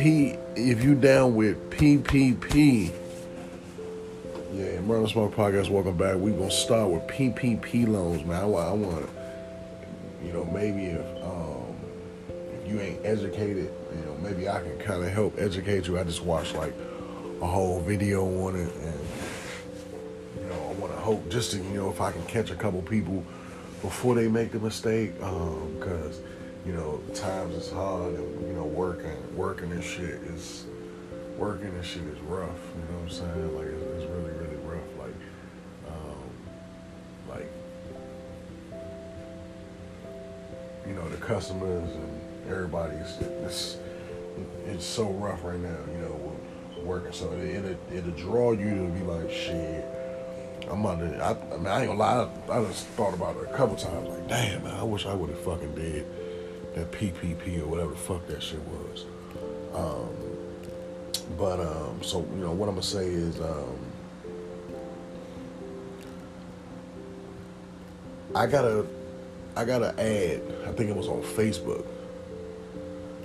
P, if you down with PPP, yeah, Murder Smoke Podcast, welcome back. We're gonna start with PPP loans, man. I, I want, to, you know, maybe if um, if you ain't educated, you know, maybe I can kind of help educate you. I just watched like a whole video on it, and you know, I want to hope just to, you know, if I can catch a couple people before they make the mistake, because. Um, you know, times is hard and, you know, working, working and shit is, working and shit is rough, you know what I'm saying? Like, it's, it's really, really rough. Like, um, like, you know, the customers and everybody's, it's, it's so rough right now, you know, working. So it, it'll, it'll draw you to be like, shit, I'm to, I, I mean, I ain't gonna lie, I, I just thought about it a couple times, like, damn, man, I wish I would have fucking did that PPP or whatever the fuck that shit was. Um, but um, so you know what I'm gonna say is um, I got a I got an ad. I think it was on Facebook.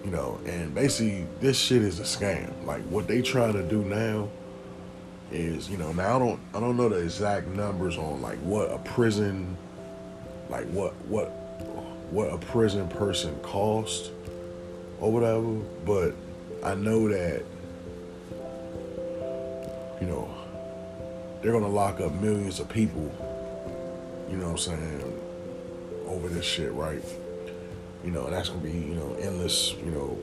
You know, and basically this shit is a scam. Like what they trying to do now is, you know, now I don't I don't know the exact numbers on like what a prison like what what what a prison person costs or whatever, but I know that you know they're gonna lock up millions of people, you know what I'm saying, over this shit, right? You know, and that's gonna be, you know, endless, you know,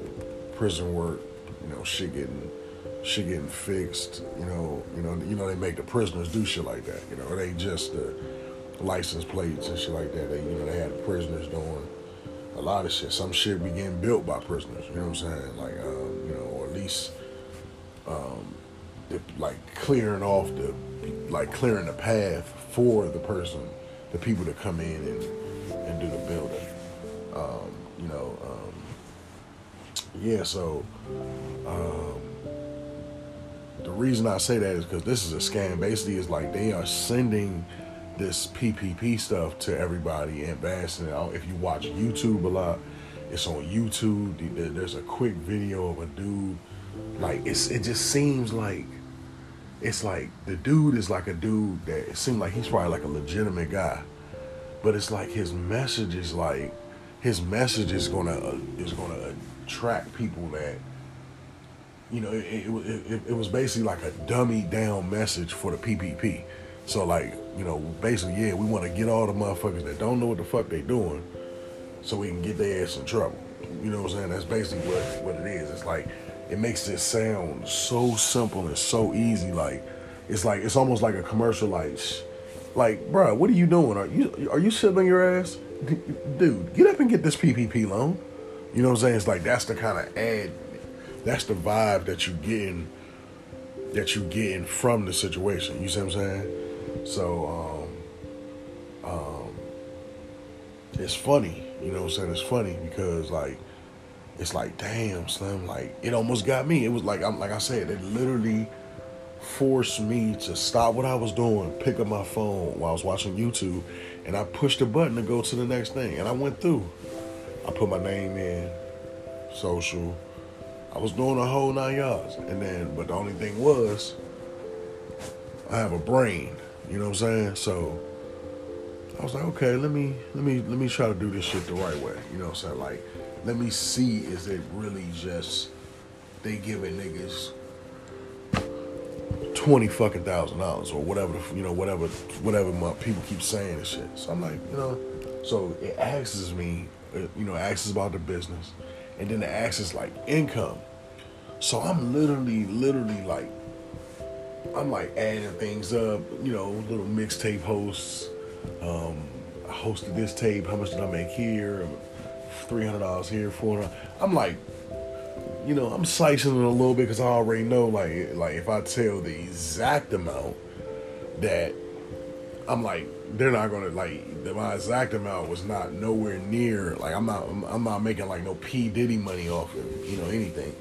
prison work, you know, shit getting shit getting fixed, you know, you know, you know, they make the prisoners do shit like that, you know, they just the license plates and shit like that. They, you know, they had prisoners doing a lot of shit. Some shit be getting built by prisoners. You know what I'm saying? Like, um, you know, or at least, um, like clearing off the, like clearing the path for the person, the people to come in and and do the building. Um, you know, um, yeah. So, um, the reason I say that is because this is a scam. Basically, it's like they are sending this PPP stuff to everybody and it out. If you watch YouTube a lot, it's on YouTube. There's a quick video of a dude. Like it's it just seems like it's like the dude is like a dude that it seems like he's probably like a legitimate guy, but it's like his message is like his message is gonna uh, is gonna attract people that you know it, it, it, it was basically like a dummy down message for the PPP. So like, you know, basically, yeah, we want to get all the motherfuckers that don't know what the fuck they doing, so we can get their ass in trouble. You know what I'm saying? That's basically what what it is. It's like it makes it sound so simple and so easy. Like it's like it's almost like a commercial. Like, like, bro, what are you doing? Are you are you sitting on your ass, dude? Get up and get this PPP loan. You know what I'm saying? It's like that's the kind of ad, that's the vibe that you getting, that you getting from the situation. You see what I'm saying? So um, um, it's funny, you know what I'm saying? It's funny because like it's like damn Slim, like it almost got me. It was like I'm like I said, it literally forced me to stop what I was doing, pick up my phone while I was watching YouTube, and I pushed the button to go to the next thing. And I went through. I put my name in, social. I was doing a whole nine yards. And then, but the only thing was, I have a brain. You know what I'm saying? So I was like, okay, let me let me let me try to do this shit the right way. You know what I'm saying? Like, let me see is it really just they giving niggas twenty fucking thousand dollars or whatever you know whatever whatever my people keep saying and shit. So I'm like, you know, so it asks me, you know, asks about the business, and then it asks like income. So I'm literally, literally like I'm like adding things up, you know, little mixtape hosts. Um, I hosted this tape. How much did I make here? Three hundred dollars here, four hundred. I'm like, you know, I'm slicing it a little bit because I already know, like, like if I tell the exact amount that I'm like, they're not gonna like my exact amount was not nowhere near. Like I'm not, I'm not making like no P Diddy money off of you know anything.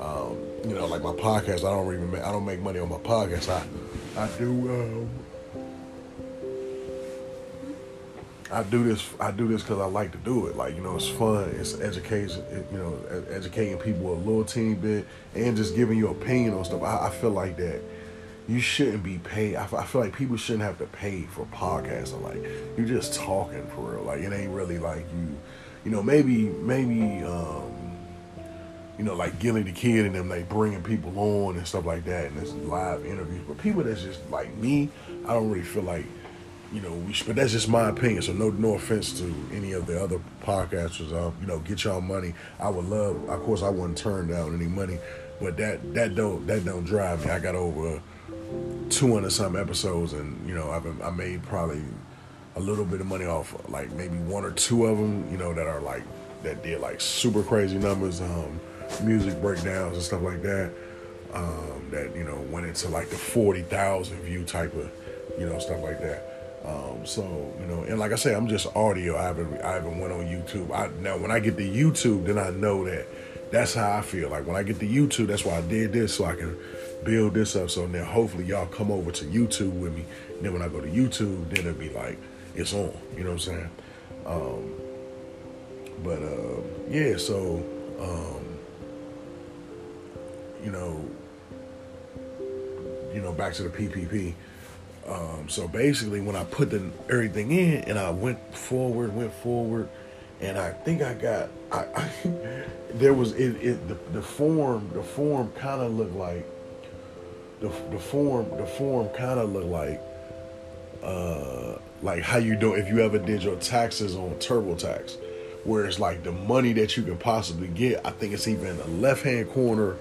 Um, you know, like my podcast, I don't even make, I don't make money on my podcast. I I do um, I do this. I do this because I like to do it. Like you know, it's fun. It's education. It, you know, educating people a little teeny bit and just giving you opinion on stuff. I, I feel like that you shouldn't be paid. I, I feel like people shouldn't have to pay for podcasting. Like you're just talking for real. Like it ain't really like you. You know, maybe maybe um, you know like Gillie Da Kid and them like bringing people on and stuff like that and it's live interviews. But people that's just like me, I don't really feel like you know, we, but that's just my opinion. So no, no offense to any of the other podcasters. Uh, you know, get y'all money. I would love. Of course, I wouldn't turn down any money, but that that don't that don't drive me. I got over two hundred some episodes, and you know, I've I made probably a little bit of money off like maybe one or two of them. You know, that are like that did like super crazy numbers, um, music breakdowns and stuff like that. Um, that you know went into like the forty thousand view type of you know stuff like that. Um, so you know, and like I said, I'm just audio. I haven't I haven't went on YouTube. I now when I get to YouTube, then I know that that's how I feel. Like when I get to YouTube, that's why I did this so I can build this up. So now hopefully y'all come over to YouTube with me. And then when I go to YouTube, then it'll be like it's on. You know what I'm saying? Um, but uh, yeah, so um, you know, you know, back to the PPP. Um, so basically, when I put the everything in and I went forward, went forward, and I think I got, I, I there was it, it the, the form, the form kind of looked like the the form, the form kind of looked like, uh, like how you do if you ever did your taxes on TurboTax, where it's like the money that you can possibly get. I think it's even the left hand corner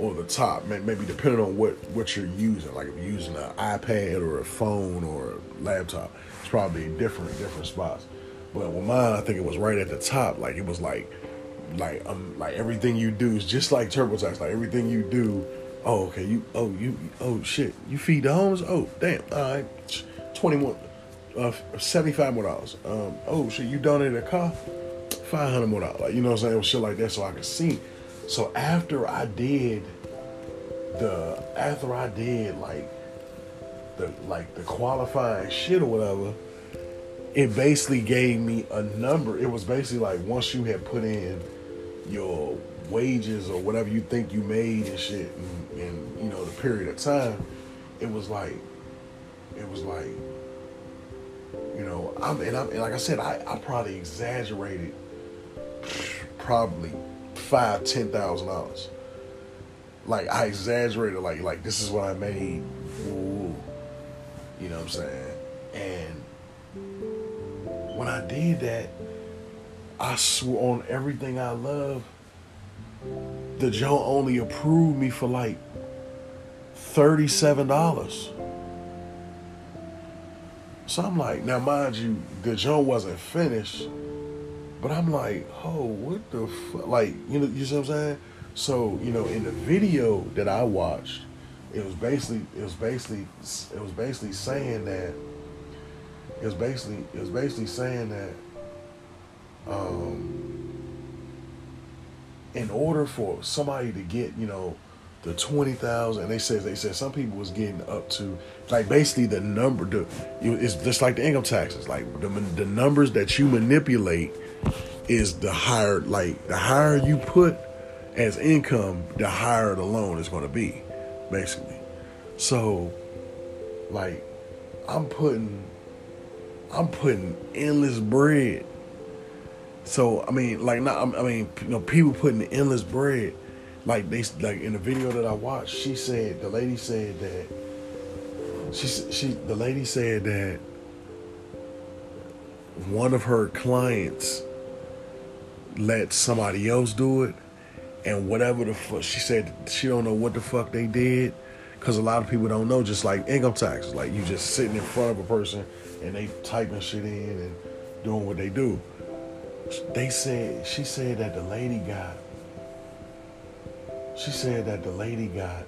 or the top, maybe depending on what what you're using. Like if you're using an iPad or a phone or a laptop, it's probably different different spots. But with mine, I think it was right at the top. Like it was like like um like everything you do is just like TurboTax. Like everything you do. Oh okay, you oh you oh shit, you feed the homes. Oh damn, all right, twenty one. Uh, seventy-five more dollars. Um, oh shit, you donated a car, five hundred more dollars. Like you know what I'm saying, shit like that, so I could see so after I did the after I did like the like the qualifying shit or whatever, it basically gave me a number. It was basically like once you had put in your wages or whatever you think you made and shit and, in you know the period of time, it was like it was like you know I'm and I'm and like I said I, I probably exaggerated probably five, ten thousand dollars. Like I exaggerated, like like this is what I made. Ooh. You know what I'm saying? And when I did that, I swore on everything I love. The Joe only approved me for like thirty-seven dollars. So I'm like, now mind you, the Joe wasn't finished but I'm like, oh, what the fuck? Like, you know, you see what I'm saying? So, you know, in the video that I watched, it was basically, it was basically, it was basically saying that, it was basically, it was basically saying that, um, in order for somebody to get, you know, the twenty thousand, they said they said some people was getting up to like basically the number. The it's just like the income taxes, like the the numbers that you manipulate is the higher, like the higher you put as income, the higher the loan is going to be, basically. So, like, I'm putting, I'm putting endless bread. So I mean, like, not I mean, you know, people putting endless bread. Like they like in the video that I watched, she said the lady said that she she the lady said that one of her clients let somebody else do it, and whatever the fuck she said, she don't know what the fuck they did, because a lot of people don't know. Just like income tax, like you just sitting in front of a person and they typing shit in and doing what they do. They said she said that the lady got. She said that the lady got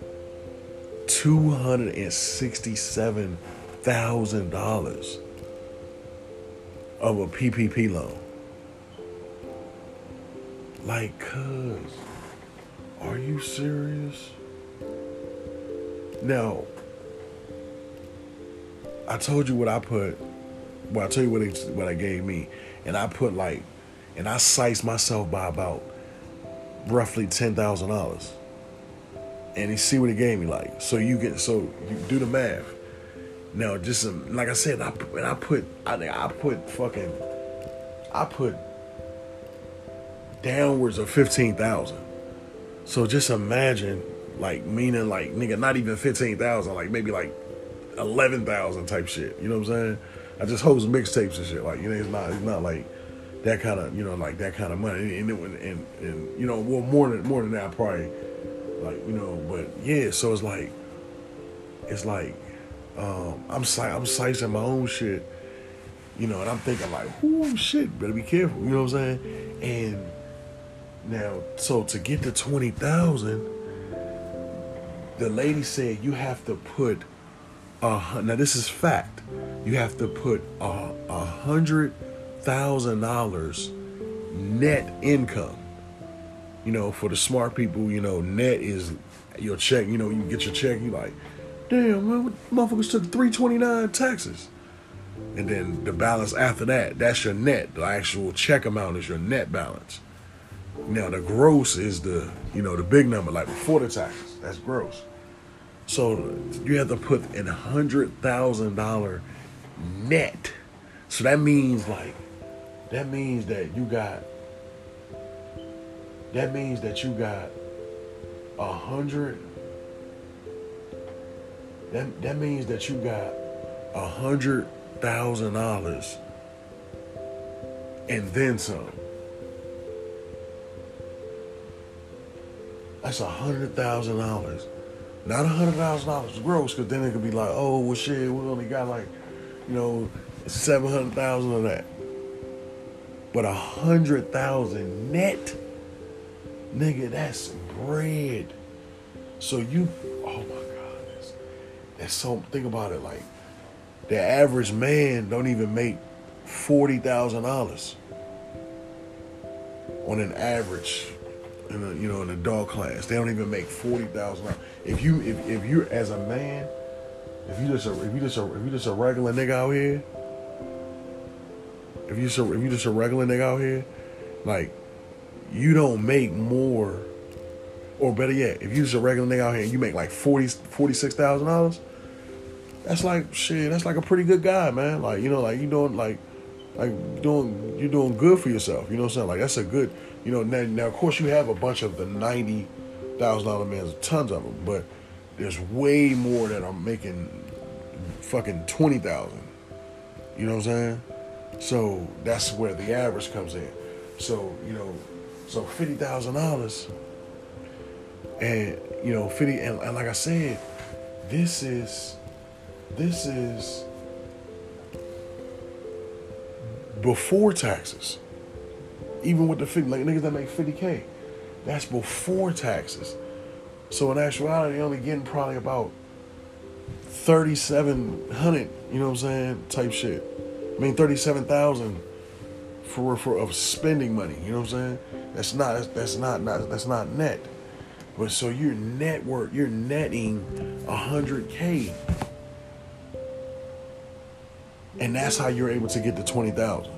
two hundred and sixty-seven thousand dollars of a PPP loan. Like, cuz, are you serious? Now, I told you what I put well, I tell you what it, what I gave me, and I put like, and I sized myself by about roughly ten thousand dollars. And you see what it gave me like. So you get so you do the math. Now, just um, like I said, I and I put I I put fucking I put downwards of fifteen thousand. So just imagine, like meaning like nigga, not even fifteen thousand, like maybe like eleven thousand type shit. You know what I'm saying? I just host mixtapes and shit. Like you know, it's not it's not like that kind of you know like that kind of money. And and, and, and you know, well more than more than that probably. Like you know, but yeah. So it's like, it's like, um, I'm I'm sizing my own shit. You know, and I'm thinking like, oh shit, better be careful. You know what I'm saying? And now, so to get to twenty thousand, the lady said you have to put uh now this is fact. You have to put a, a hundred thousand dollars net income. You know, for the smart people, you know, net is your check. You know, you get your check, you like, damn, man, motherfuckers took three twenty nine taxes, and then the balance after that, that's your net. The actual check amount is your net balance. Now the gross is the you know the big number, like before the taxes. That's gross. So you have to put in a hundred thousand dollar net. So that means like that means that you got that means that you got a hundred that that means that you got a hundred thousand dollars and then some. That's a hundred thousand dollars. Not a hundred thousand dollars gross, because then it could be like, oh well shit, we only got like, you know, seven hundred thousand of that. But a hundred thousand net, nigga, that's bread. So you, oh my god, that's, that's so. Think about it, like the average man don't even make forty thousand dollars on an average in a, you know in a dog class. They don't even make forty thousand dollars. If you if, if you're as a man, if you just a, if you just a, if you just a regular nigga out here, if you just a, if you just a regular nigga out here, like you don't make more, or better yet, if you just a regular nigga out here and you make like 40 46000 dollars, that's like shit. That's like a pretty good guy, man. Like you know, like you doing like like doing you're doing good for yourself. You know what I'm saying? Like that's a good you know, now, now of course you have a bunch of the ninety thousand dollar men, tons of them, but there's way more that are making fucking twenty thousand. You know what I'm saying? So that's where the average comes in. So you know, so fifty thousand dollars, and you know fifty, and, and like I said, this is this is before taxes even with the 50, like niggas that make 50K, that's before taxes. So in actuality, they're only getting probably about 3,700, you know what I'm saying, type shit. I mean, 37,000 for, for, of spending money, you know what I'm saying? That's not, that's, not, not, that's not net. But so your network, you're netting 100K. And that's how you're able to get to 20,000.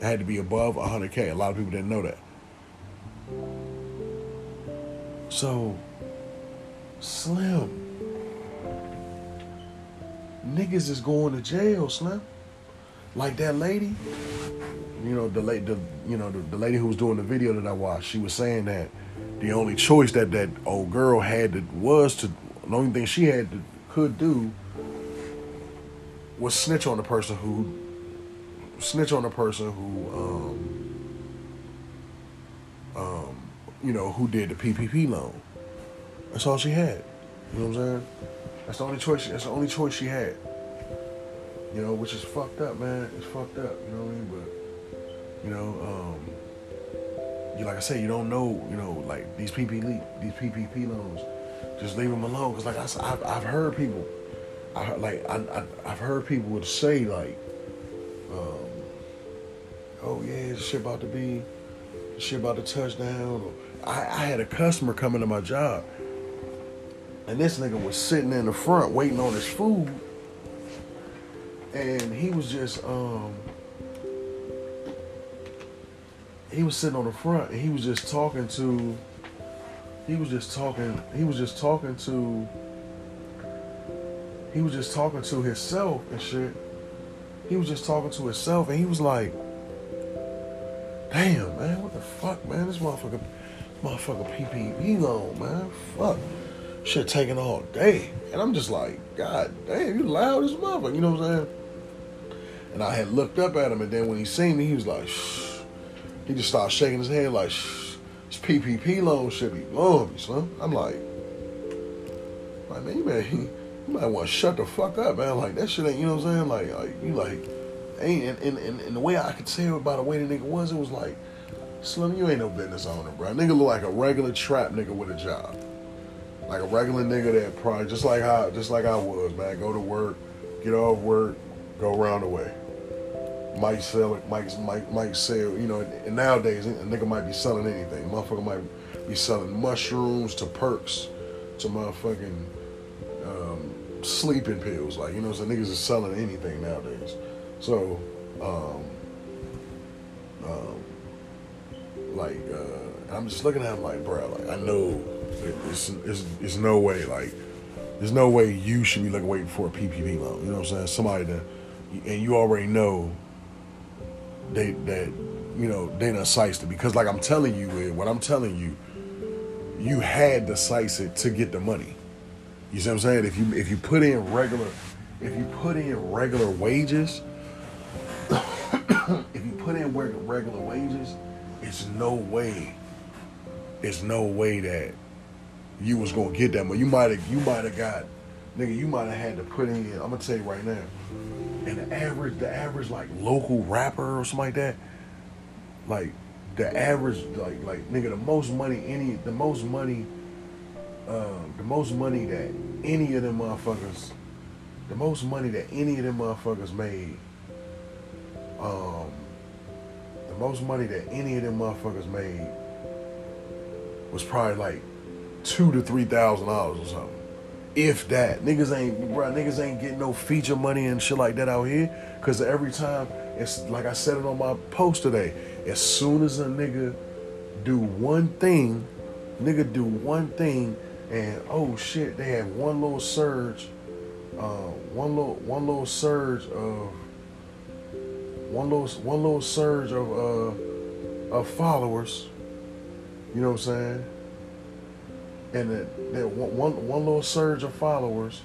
It had to be above 100K. A lot of people didn't know that. So, Slim, niggas is going to jail, Slim. Like that lady, you know, the lady, the, you know, the, the lady who was doing the video that I watched, she was saying that the only choice that that old girl had to, was to, the only thing she had to, could do was snitch on the person who snitch on a person who, um, um, you know, who did the PPP loan. That's all she had. You know what I'm saying? That's the only choice. That's the only choice she had. You know, which is fucked up, man. It's fucked up. You know what I mean? But you know, um, you like I say, you don't know. You know, like these PPP these PPP loans. Just leave them alone. Cause like I, I've, I've heard people. I like I, I I've heard people would say like, um, oh yeah, this shit about to be, this shit about to touch down. I, I had a customer coming to my job, and this nigga was sitting in the front waiting on his food. and he was just um he was sitting on the front and he was just talking to he was just talking he was just talking to he was just talking to himself and shit. He was just talking to himself and he was like, Damn man, what the fuck, man? This motherfucker motherfucker PPP loan, man. Fuck. Shit taking all day. And I'm just like, God damn, you loud as motherfucker, you know what I'm saying? And I had looked up at him and then when he seen me, he was like, shh. He just started shaking his head like, shh, this PPP loan should be blowing me, son. I'm like, like man, you, man, you might want to shut the fuck up, man. Like that shit ain't, you know what I'm saying? Like, like you like, ain't, and, and, and, and the way I could tell by the way the nigga was, it was like, Slim, you ain't no business owner, bro. Nigga look like a regular trap nigga with a job. Like a regular nigga that probably just like how just like I was, man. Go to work, get off work, go around the way might sell it, might might might sell. You know, and nowadays a nigga might be selling anything. Motherfucker might be selling mushrooms to perks, to motherfucking um, sleeping pills. Like you know, so niggas is selling anything nowadays. So, um, um, like uh, I'm just looking at him like, bro, like I know it's, it's it's no way like there's no way you should be looking waiting for a PPP loan. You know what I'm saying? Somebody that and you already know they that you know they done it because like I'm telling you, what I'm telling you, you had to slice it to get the money. You see what I'm saying? If you if you put in regular if you put in regular wages, if you put in work at regular wages, it's no way, it's no way that you was gonna get that money. You might have you might have got nigga, you might have had to put in. I'm gonna tell you right now and the average, the average like local rapper or something like that, like the average, like like nigga, the most money any, the most money, uh, the most money that any of them motherfuckers, the most money that any of them motherfuckers made, um, the most money that any of them motherfuckers made was probably like two to three thousand dollars or something. If that niggas ain't bro, niggas ain't getting no feature money and shit like that out here. Cause every time it's like I said it on my post today. As soon as a nigga do one thing, nigga do one thing, and oh shit, they have one little surge, uh, one little one little surge of one little one little surge of uh of followers. You know what I'm saying? and that, that one, one, one little surge of followers,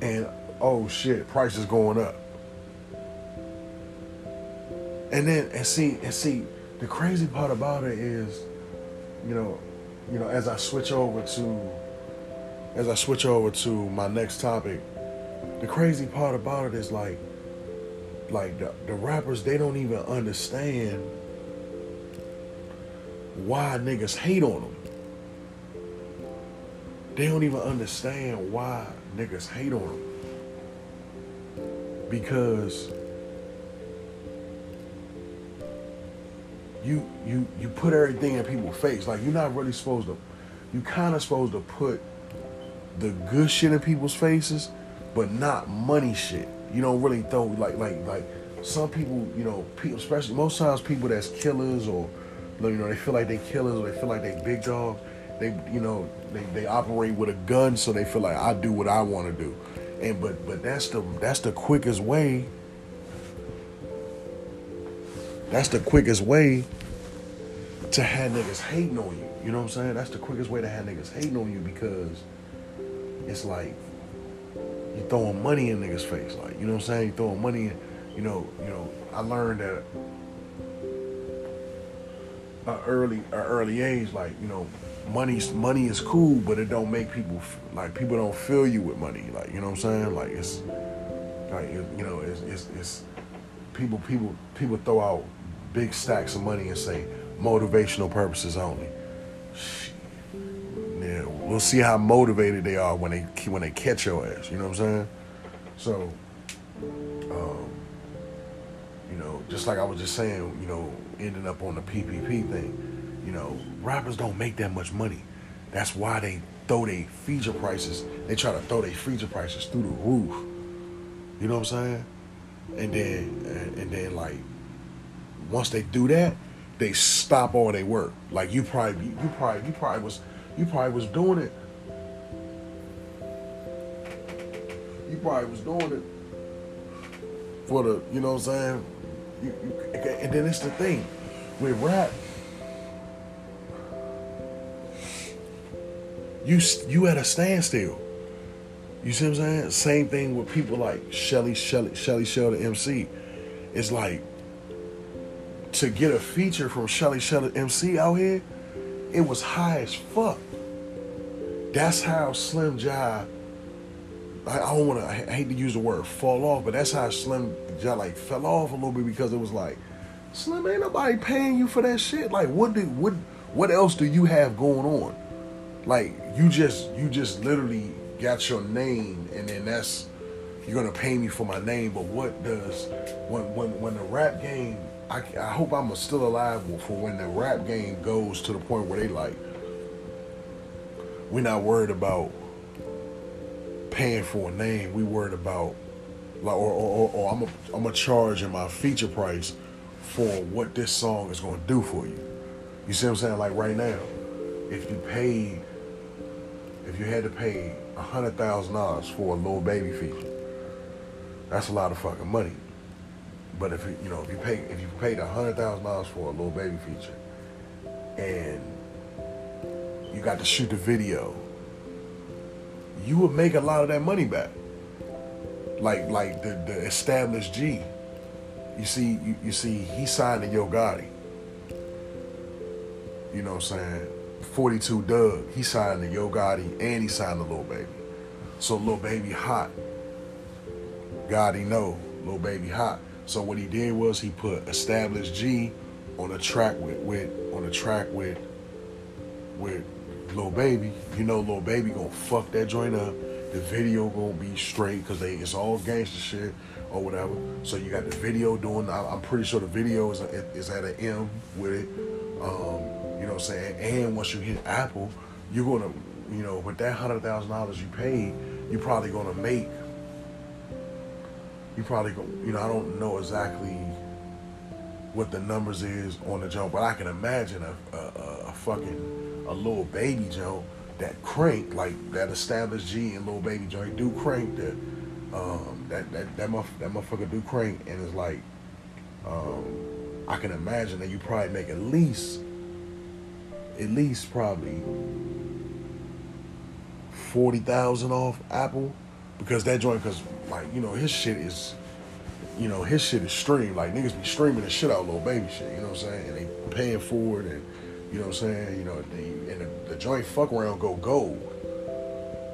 and oh shit, price is going up. And then and see and see the crazy part about it is, you know, you know, as I switch over to as I switch over to my next topic, the crazy part about it is like like the, the rappers they don't even understand why niggas hate on them. They don't even understand why niggas hate on them. Because you you you put everything in people's face. Like you're not really supposed to you kind of supposed to put the good shit in people's faces, but not money shit. You don't really throw like like like some people, you know, people, especially most times people that's killers or you know, they feel like they killers or they feel like they big dogs. They, you know, they, they operate with a gun, so they feel like I do what I want to do. And but but that's the that's the quickest way. That's the quickest way to have niggas hating on you. You know what I'm saying? That's the quickest way to have niggas hating on you because it's like you throwing money in niggas' face. Like, you know what I'm saying? You throwing money in, you know, you know, I learned that a early a early age, like you know, money's money is cool, but it don't make people like people don't fill you with money. Like you know what I'm saying? Like it's like you know it's it's, it's people people people throw out big stacks of money and say motivational purposes only. We'll see how motivated they are when they when they catch your ass. You know what I'm saying? So, um, you know, just like I was just saying, you know, ending up on the PPP thing. You know, rappers don't make that much money. That's why they throw their feature prices. They try to throw their feature prices through the roof. You know what I'm saying? And then and, and then like once they do that, they stop all their work. Like you probably you probably you probably was you probably was doing it. You probably was doing it for the you know what I'm saying. You, you, and then it's the thing with rap. You you at a standstill. You see what I'm saying? Same thing with people like Shelly Shelly Shelly Shell the MC. It's like to get a feature from Shelly Shelly MC out here, it was high as fuck. That's how Slim Jai. I, don't want to. I hate to use the word fall off, but that's how Slim Jai like fell off a little bit because it was like, Slim ain't nobody paying you for that shit. Like, what do what what else do you have going on? Like, you just you just literally got your name, and then that's you're gonna pay me for my name. But what does when when when the rap game I, I hope I'm still alive for when the rap game goes to the point where they like, we're not worried about paying for a name. We worried about like, or, or, or, or I'm a, I'm a charge in my feature price for what this song is to do for you. You see what I'm saying? Like right now, if you paid, if you had to pay hundred thousand dollars for a Lil Baby feature, that's a lot of fucking money. But if you, know if you pay if you paid hundred thousand dollars for a Lil Baby feature, and you got to shoot the video, you would make a lot of that money back. Like like the the established G. You see you, you see he signed to Yo Gotti. You know what I'm saying? 42 Dugg, he signed to Yo Gotti and he signed to Lil Baby. So Lil Baby hot. Gotti know Lil Baby hot. So what he did was he put established G on a track with, with on a track with with Lil Baby. You know Lil Baby gonna fuck that joint up. The video gonna be straight because they it's all gangster shit or whatever. So you got the video doing. I'm pretty sure the video is is at an M with it. Um, you know what I'm saying? And once you hit Apple, you're gonna, you know, with that hundred thousand dollars you paid, you're probably gonna make you probably go, you know, I don't know exactly what the numbers is on the jump, but I can imagine a, a, a fucking a Lil Baby jump that crank like that established G and Lil Baby joint do crank that um, that that that, that motherfucker do crank and it's like um, I can imagine that you probably make at least at least probably forty thousand off Apple because that joint because like you know his shit is you know his shit is streamed like niggas be streaming the shit out Lil Baby shit you know what I'm saying? And they paying for it and you know what I'm saying? You know the, and the, the joint fuck around go gold.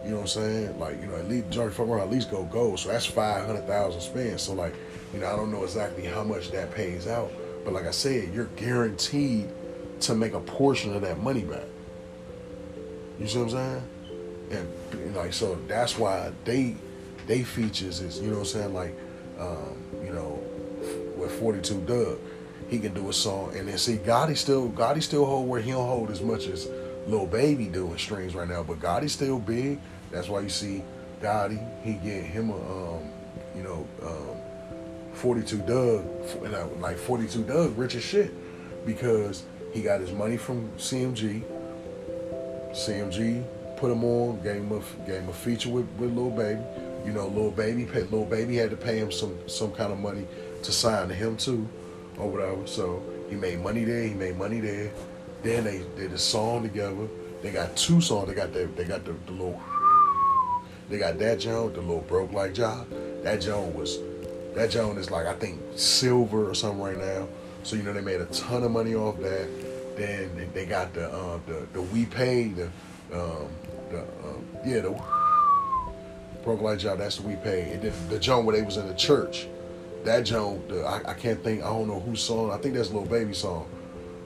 You know what I'm saying? Like you know at least joint fuck around at least go gold. So that's five hundred thousand spent so like you know I don't know exactly how much that pays out. But like I said you're guaranteed to make a portion of that money back. You see what I'm saying and like so that's why they they features is you know what I'm saying like um, you know with 42 Dugg he can do a song. And then see Gotti still Gotti still hold where he don't hold as much as Lil Baby doing strings right now. But Gotti still big. That's why you see Gotti he get him a um, you know um, 42 Dugg like 42 Dugg rich as shit. Because he got his money from CMG CMG put him on, gave him a gave him a feature with, with Lil Baby. You know, Lil Baby paid Lil Baby had to pay him some some kind of money to sign to him too, or whatever. So he made money there, he made money there. Then they did a song together. They got two songs. They got the they got the, the little they got that Joan, the little broke like job. That Joan was that Joan is like I think silver or something right now. So you know they made a ton of money off that. Then they got the uh, the the we paid the um, the um, yeah the broke light job. That's the we pay. And then the joint where they was in the church, that joint the, I, I can't think. I don't know whose song. I think that's Lil Baby song.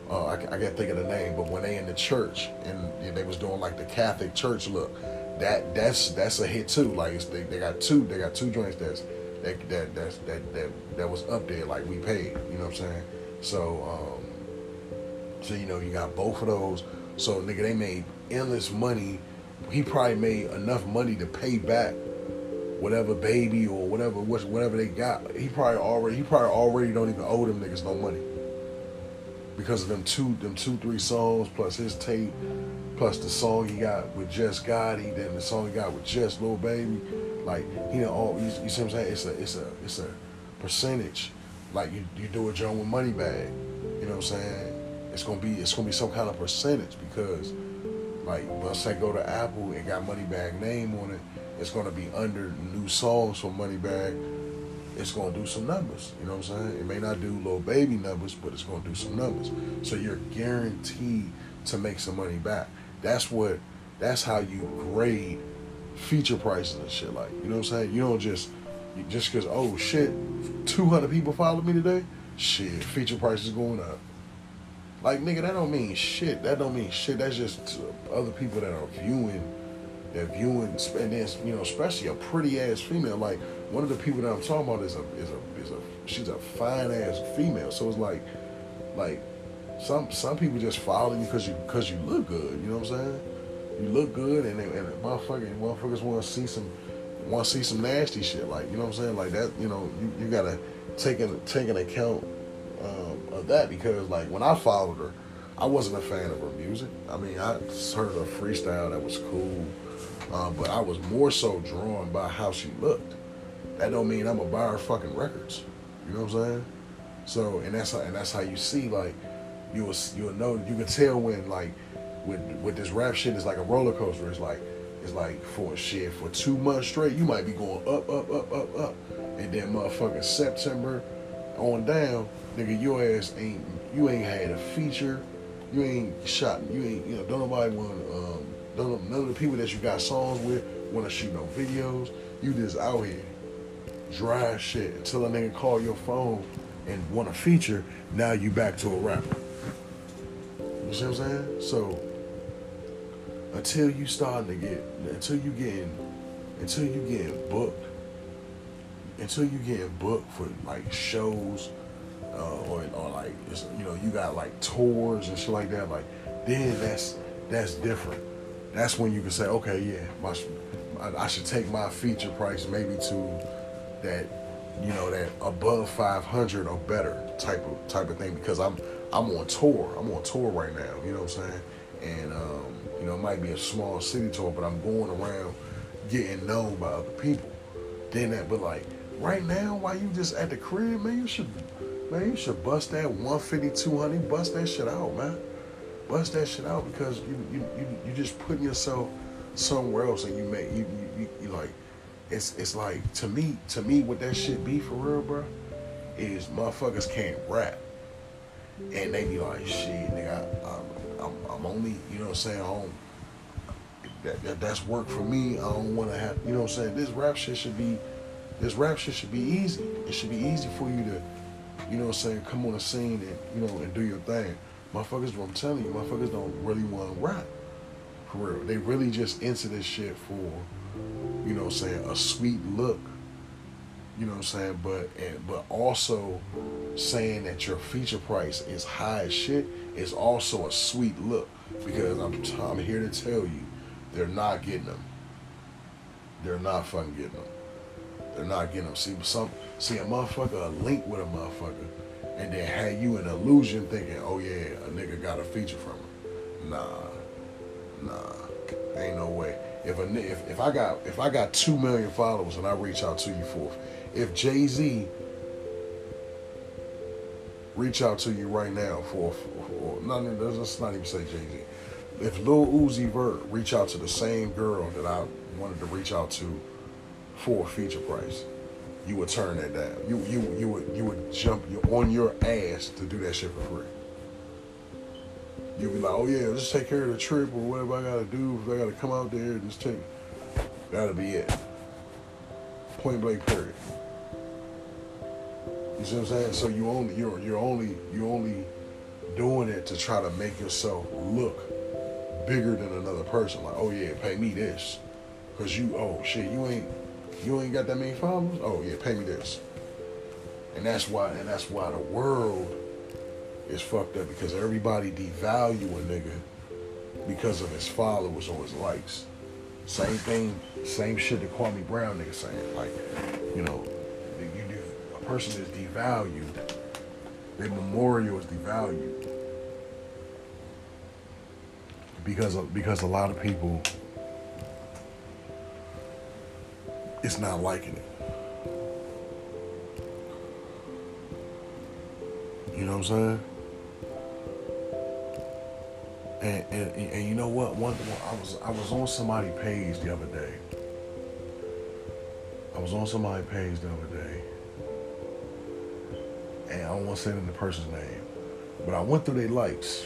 Uh, I, I can't think of the name, but when they in the church and, and they was doing like the Catholic church look, that that's that's a hit too. Like they, they got two they got two joints that's that that that's, that that that was up there like we paid. You know what I'm saying? So um, so you know you got both of those. So nigga, they made endless money he probably made enough money to pay back whatever baby or whatever whatever they got. He probably already he probably already don't even owe them niggas no money because of them two them two three songs plus his tape plus the song he got with Just Gotti, then the song he got with Just Lil Baby. Like he know all you, you see what I'm saying? It's a it's a it's a percentage. Like you, you do a joint with Moneybagg. You know what I'm saying? It's gonna be it's gonna be some kind of percentage because like let's go to Apple and got Moneybagg name on it, it's gonna be under new songs from Moneybagg. It's gonna do some numbers. You know what I'm saying? It may not do Lil Baby numbers, but it's gonna do some numbers. So you're guaranteed to make some money back. That's what that's how you grade feature prices and shit like. You know what I'm saying? You don't just just cause oh shit, 200 people followed me today. Shit, feature price is going up. Like nigga, that don't mean shit. That don't mean shit. That's just other people that are viewing, that viewing, and then you know, especially a pretty ass female. Like one of the people that I'm talking about is a is a is a she's a fine ass female. So it's like, like some some people just follow you because you because you look good. You know what I'm saying? You look good, and they, and motherfuckers motherfuckers want to see some want to see some nasty shit. Like you know what I'm saying? Like that. You know you, you gotta take an take an account um, of that because like when I followed her, I wasn't a fan of her music. I mean I heard her freestyle that was cool, um, but I was more so drawn by how she looked. That don't mean I'm a buy her fucking records. You know what I'm saying? So and that's how, and that's how you see like you will you'll know you can tell when like with with this rap shit is like a roller coaster. It's like it's like for shit for two months straight you might be going up up up up up, and then motherfucking September on down, nigga, your ass ain't you ain't had a feature, you ain't shot, you ain't you know don't nobody want um don't none of the people that you got songs with want to shoot no videos. You just out here dry shit until a nigga call your phone and want a feature. Now you back to a rapper. You see what I'm saying? So until you starting to get, until you getting, until you getting booked, until you getting booked for like shows, uh, or or like you know you got like tours and shit like that. Like then that's that's different. That's when you can say, okay, yeah, my, I should take my feature price maybe to that you know that above 500 or better type of type of thing because I'm I'm on tour. I'm on tour right now. You know what I'm saying? And um, you know, it might be a small city tour, but I'm going around getting known by other people. Then that, but like right now, while you just at the crib, man, you should, man, you should bust that 150, 200, bust that shit out, man. Bust that shit out because you you you you just putting yourself somewhere else, and you make you you, you, you like. It's it's like to me to me what that shit be for real, bro, is motherfuckers can't rap and they be like, shit, nigga, I, am I'm, I'm only, you know what I'm saying, don't, that, that, that's work for me. I don't want to have, you know what I'm saying, this rap shit should be, this rap shit should be easy. It should be easy for you to, you know what I'm saying, come on the scene and, you know, and do your thing. Motherfuckers, I'm telling you, motherfuckers don't really want to rap. For real. They really just into this shit for, you know what I'm saying, a sweet look you know what I'm saying? But and, but also saying that your feature price is high as shit is also a sweet look because I'm I'm here to tell you, they're not getting them. They're not fucking getting them. They're not getting them. See some see a motherfucker a link with a motherfucker, and then had you an illusion thinking, oh yeah, a nigga got a feature from her. Nah, nah, ain't no way. If a if, if I got if I got two million followers and I reach out to you for if Jay Z reach out to you right now for, for not let's not even say Jay Z. If Lil Uzi Vert reach out to the same girl that I wanted to reach out to for a feature price, you would turn that down. You you you would you would jump on your ass to do that shit for free. You'd be like, oh yeah, just take care of the trip or whatever I gotta do. If I gotta come out there, and just take. That'll be it. Point blank period. You see what I'm saying? So you only you're you're only you only doing it to try to make yourself look bigger than another person. Like, oh yeah, pay me this, cause you oh shit you ain't you ain't got that many followers. Oh yeah, pay me this. And that's why and that's why the world is fucked up because everybody devalue a nigga because of his followers or his likes. Same thing, same shit that Kwame Brown nigga saying. Like, you know, you do, a person is devalued. Their memorial is devalued because of, because a lot of people is not liking it. You know what I'm saying? And, and, and you know what? One, I was I was on somebody's page the other day. I was on somebody's page the other day, and I don't want to say the person's name, but I went through their likes.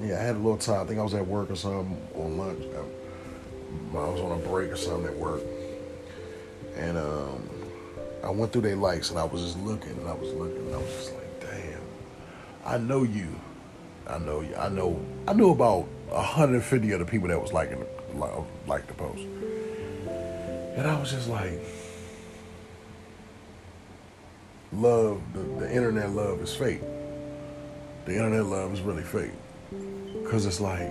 Yeah, I had a little time. I think I was at work or something on lunch. I, I was on a break or something at work, and um, I went through their likes, and I was just looking, and I was looking, and I was just like, damn, I know you I know, you. I know, I knew about 150 of the people that was liking, like the post, and I was just like, love, the, the internet love is fake. The internet love is really fake, cause it's like,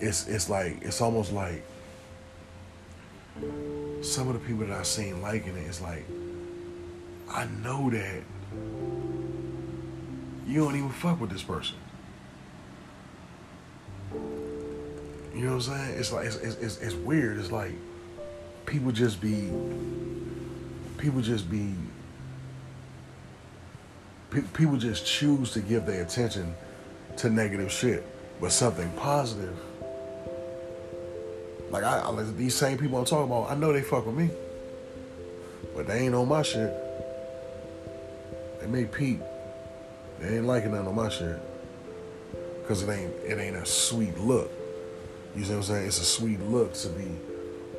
it's it's like it's almost like some of the people that I seen liking it. It's like I know that you don't even fuck with this person. You know what I'm saying? It's like it's, it's, it's weird. It's like people just be people just be people just choose to give their attention to negative shit, but something positive. Like I, I these same people I'm talking about, I know they fuck with me, but they ain't on my shit. They may peep, they ain't liking none of my shit. Cause it ain't it ain't a sweet look. You see what I'm saying? It's a sweet look to be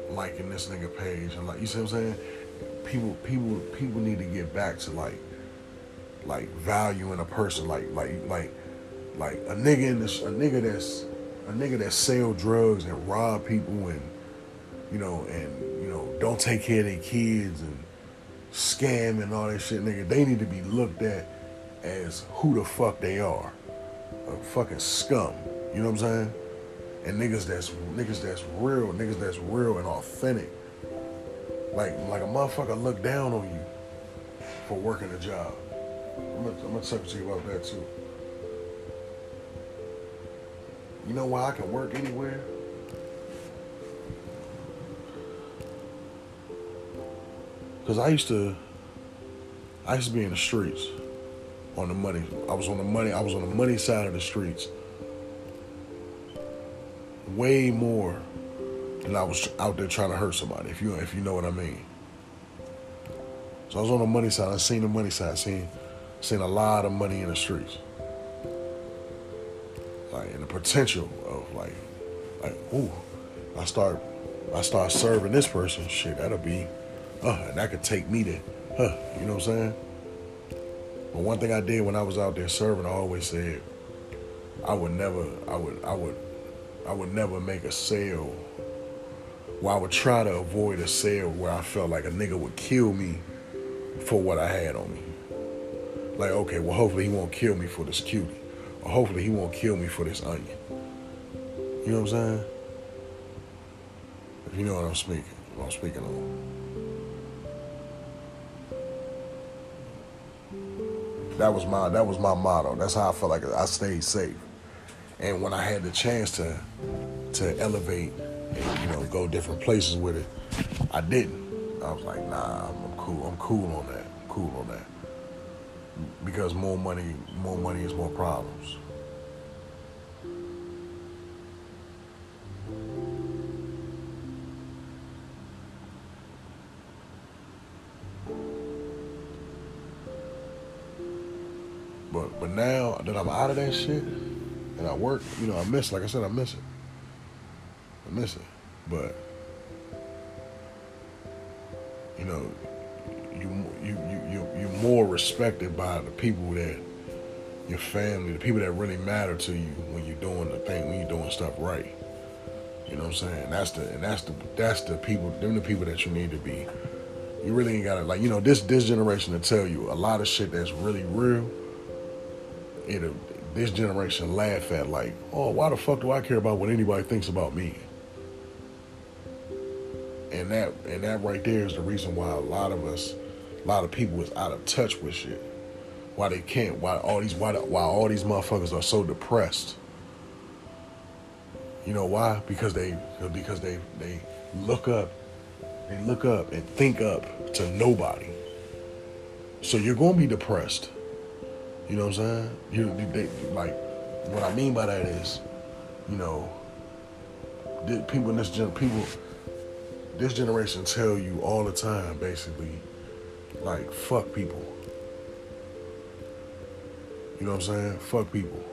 liking this nigga page and like you see what I'm saying? People people people need to get back to like like valuing a person like like like like a nigga in this a nigga that's a nigga that sell drugs and rob people and you know and you know don't take care of their kids and scam and all that shit nigga they need to be looked at as who the fuck they are. A fucking scum. You know what I'm saying? And niggas that's niggas that's real, niggas that's real and authentic. Like like a motherfucker look down on you for working a job. I'm gonna, I'm gonna talk to you about that too. You know why I can work anywhere? Cause I used to I used to be in the streets on the money. I was on the money. I was on the money side of the streets. Way more than I was out there trying to hurt somebody. If you if you know what I mean. So I was on the money side. I seen the money side. Seen seen a lot of money in the streets. Like and the potential of like like ooh, I start I start serving this person. Shit, that'll be, uh, and that could take me to, huh? You know what I'm saying? But one thing I did when I was out there serving, I always said, I would never, I would, I would, I would never make a sale. Well, I would try to avoid a sale where I felt like a nigga would kill me for what I had on me. Like, okay, well, hopefully he won't kill me for this cutie, hopefully he won't kill me for this onion. You know what I'm saying? If you know what I'm speaking, what I'm speaking on. That was my that was my motto. That's how I felt like I stayed safe. And when I had the chance to to elevate and you know go different places with it, I didn't. I was like, nah, I'm cool. I'm cool on that. I'm cool on that. Because more money, more money is more problems. But but now that I'm out of that shit and I work, you know, I miss. Like I said, I miss it. I miss it. But you know, you you you you you're more respected by the people that your family, the people that really matter to you when you're doing the thing, when you're doing stuff right. You know what I'm saying? That's the and that's the that's the people, them the people that you need to be. You really ain't gotta like you know this this generation to tell you a lot of shit that's really real it'll this generation laugh at like, oh, why the fuck do I care about what anybody thinks about me? And that and that right there is the reason why a lot of us, a lot of people is out of touch with shit. Why they can't? Why all these why why all these motherfuckers are so depressed? You know why? Because they because they they look up, they look up and think up to nobody. So you're gonna be depressed. You know what I'm saying? You they, like what I mean by that is, you know, people in this gen people this generation tell you all the time basically like fuck people. You know what I'm saying? Fuck people.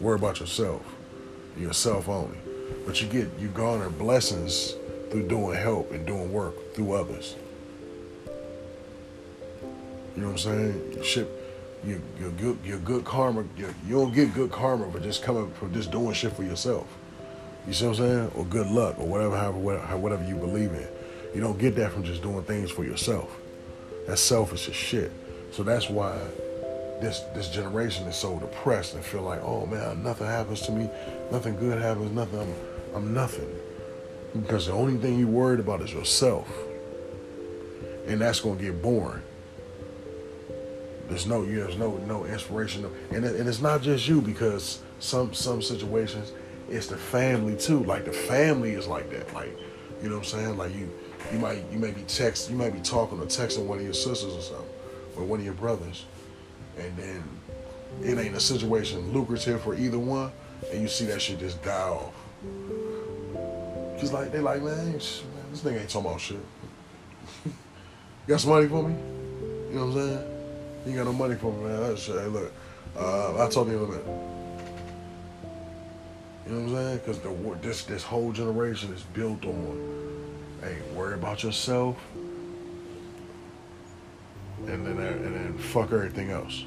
Worry about yourself. Yourself only. But you get you garner blessings through doing help and doing work through others. You know what I'm saying? Shit you you're good you're good karma you you don't get good karma for just coming for just doing shit for yourself. You see what I'm saying? Or good luck or whatever however whatever you believe in. You don't get that from just doing things for yourself. That's selfish as shit. So that's why this this generation is so depressed and feel like, oh man, nothing happens to me, nothing good happens, nothing I'm I'm nothing. Because the only thing you're worried about is yourself. And that's gonna get boring. There's no, there's no, no inspiration, and it, and it's not just you because some some situations, it's the family too. Like the family is like that. Like, you know what I'm saying? Like you, you might you may be text, you might be talking or texting one of your sisters or something, or one of your brothers, and then it ain't a situation lucrative for either one, and you see that shit just die off. Cause like they like, man, this nigga ain't talking about shit. got some money for me? You know what I'm saying? You got no money for me, man. That's hey, look. Uh, I'll talk to you a minute. You know what I'm saying? Because the this this whole generation is built on, hey, worry about yourself, and then uh, and then fuck everything else.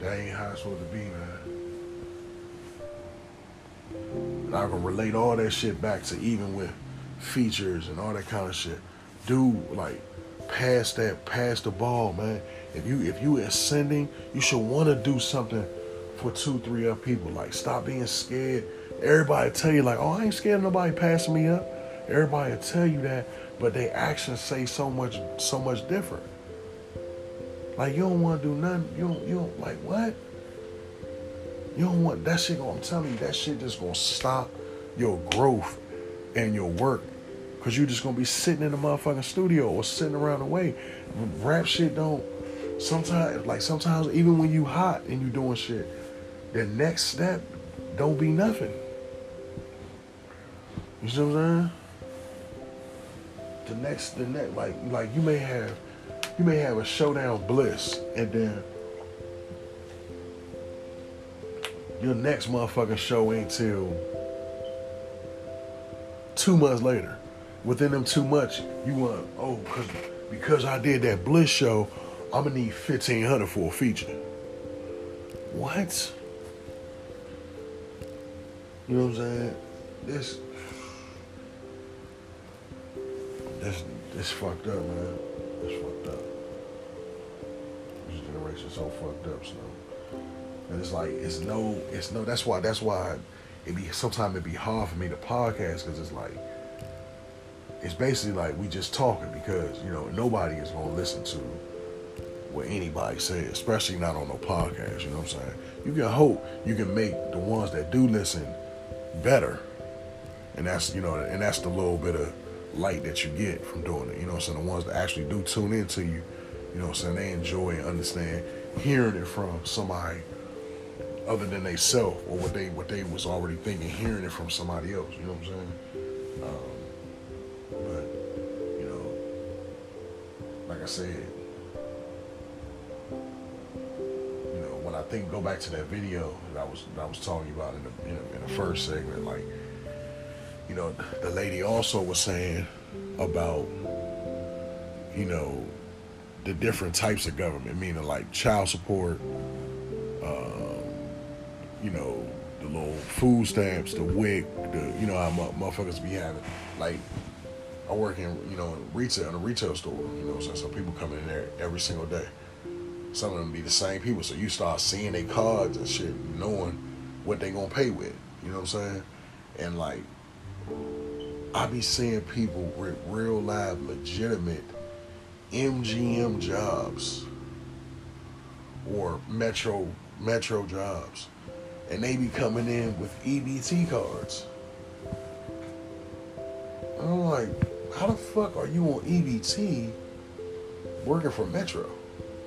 That ain't how it's supposed to be, man. And I can relate all that shit back to even with features and all that kind of shit Dude, like pass that pass the ball, man. If you if you ascending, you should want to do something for two, three other people. Like stop being scared. Everybody tell you like, oh, I ain't scared of nobody passing me up. Everybody will tell you that, but they actions say so much so much different. Like you don't want to do nothing. You don't you don't like what? You don't want that shit. I'm telling you, that shit just gonna stop your growth and your work Cause you're just gonna be sitting in the motherfucking studio or sitting around the way. Rap shit don't sometimes like sometimes even when you hot and you doing shit, the next step don't be nothing. You see what I'm saying? The next the next like like you may have you may have a showdown bliss and then your next motherfucking show ain't till two months later within them two months, you want oh because because I did that Bliss show, I'm gonna need fifteen hundred for a feature. What? You know what I'm saying? This this this fucked up, man. This fucked up. This generation so fucked up, so. And it's like it's no, it's no. That's why. That's why it be sometimes it be hard for me to podcast because it's like it's basically like we just talking because you know nobody is gonna listen to what anybody says, especially not on no podcast. You know what I'm saying? You can hope you can make the ones that do listen better, and that's you know, and that's the little bit of light that you get from doing it. You know what I'm saying? The ones that actually do tune into you, you know what I'm saying? They enjoy and understand hearing it from somebody other than they self or what they what they was already thinking, hearing it from somebody else. You know what I'm saying? Um, but, you know, like I said, you know, when I think go back to that video that I was that I was talking about in the, in the, in the first segment, like, you know, the lady also was saying about, you know, the different types of government, meaning like child support, um, you know, the little food stamps, the WIC, the you know how motherfuckers be having, like I work in you know in retail in a retail store. You know, so, so people come in there every single day. Some of them be the same people, so you start seeing their cards and shit, knowing what they gonna pay with. You know what I'm saying? And like, I be seeing people with real live, legitimate MGM jobs or metro metro jobs, and they be coming in with EBT cards. And I'm like, how the fuck are you on EBT working for Metro?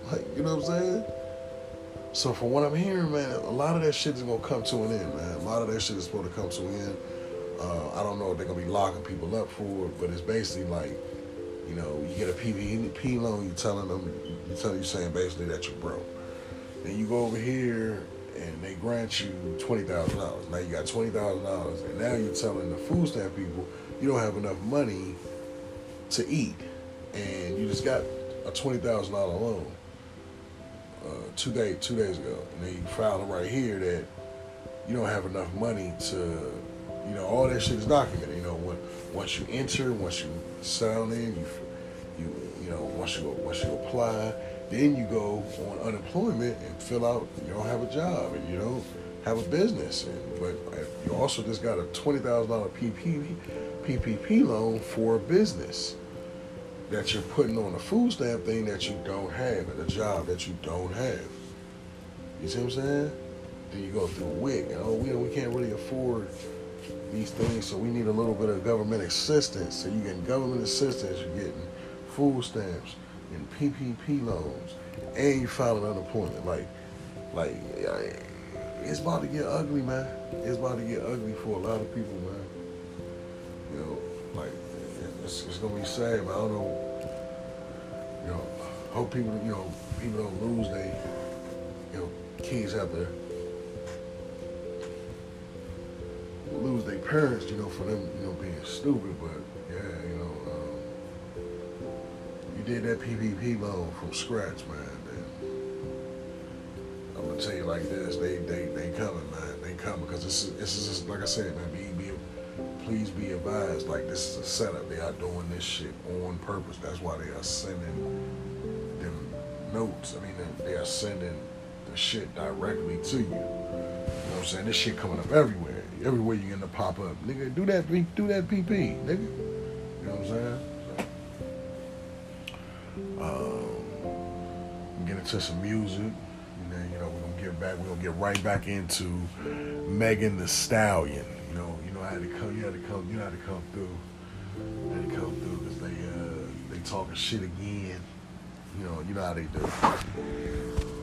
Like, you know what I'm saying? So from what I'm hearing, man, a lot of that shit is gonna come to an end, man. A lot of that shit is supposed to come to an end. Uh, I don't know if they're gonna be locking people up for but it's basically like, you know, you get a PPP loan, you're telling them, you tell you're saying basically that you're broke. Then you go over here and they grant you twenty thousand dollars. Now you got twenty thousand dollars, and now you're telling the food stamp people you don't have enough money to eat, and you just got a twenty thousand dollar loan uh, two days two days ago, and they filed right here that you don't have enough money to, you know, all that shit is documented. You know, when once you enter, once you sign in, you you you know, once you once you apply, then you go on unemployment and fill out. You don't have a job, and you don't have a business, and but you also just got a twenty thousand dollar PPP PPP loan for a business that you're putting on a food stamp thing that you don't have and a job that you don't have. You see what I'm saying? Then you go through WIC and oh we we can't really afford these things, so we need a little bit of government assistance. So you getting government assistance, you're getting food stamps and PPP loans, and you filing unemployment. Like, like it's about to get ugly, man. It's about to get ugly for a lot of people, man. You know, like it's, it's gonna be sad, but I don't know. You know, hope people, you know, people don't lose their, you know, kids out there. Lose their parents, you know, for them, you know, being stupid. But yeah, you know, um, you did that PPP loan from scratch, man. I'm gonna tell you like this: they, they, they coming, man. They coming because this is, this is just, like I said, man. Be, be please be advised, like this is a setup. They are doing this shit on purpose. That's why they are sending them notes. I mean, they are sending the shit directly to you. You know what I'm saying? This shit coming up everywhere. Everywhere you're gonna pop up. Nigga, do that do that PP, nigga. You know what I'm saying? So, um, get into some music. And then, you know, we're gonna get back, we're gonna get right back into Megan Thee Stallion You know. You know. Had to come. You had to come. You had to come through. Had to come through because they uh, they talking shit again. You know. You know how they do.